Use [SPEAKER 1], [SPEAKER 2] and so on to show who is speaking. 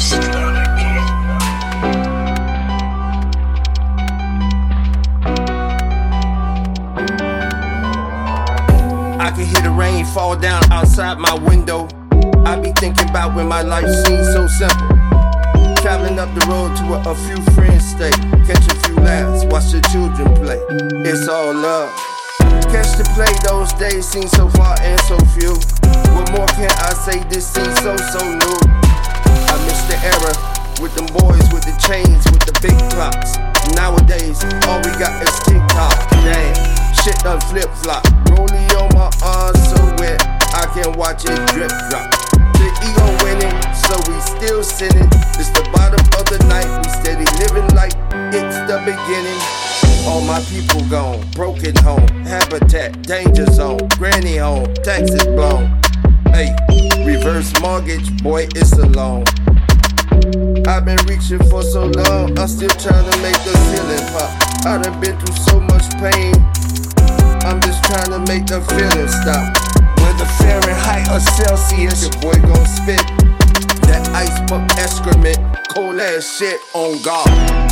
[SPEAKER 1] I can hear the rain fall down outside my window. I be thinking about when my life seemed so simple. Traveling up the road to where a few friends stay. Catch a few laughs, watch the children play. It's all love. Catch the play, those days seem so far and so few. What more can I say? This seems so, so new. Era with them boys with the chains, with the big clocks. Nowadays, all we got is TikTok. Damn, shit done flip flop. Rolling on my arms so wet, I can watch it drip drop. The ego winning, so we still sinning. It's the bottom of the night, we steady living like it's the beginning. All my people gone, broken home, habitat, danger zone, granny home, taxes blown. Hey, reverse mortgage, boy, it's a loan. I've been reaching for so long, I'm still trying to make the ceiling pop. I done been through so much pain, I'm just trying to make the feeling stop. Whether Fahrenheit or Celsius, your boy gon' spit that ice buck excrement, cold ass shit on God.